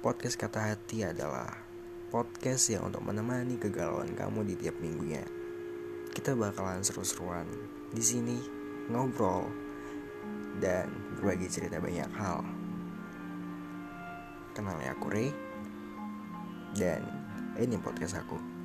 Podcast Kata Hati adalah podcast yang untuk menemani kegalauan kamu di tiap minggunya. Kita bakalan seru-seruan di sini ngobrol dan berbagi cerita banyak hal. Kenalnya aku Ray dan ini podcast aku.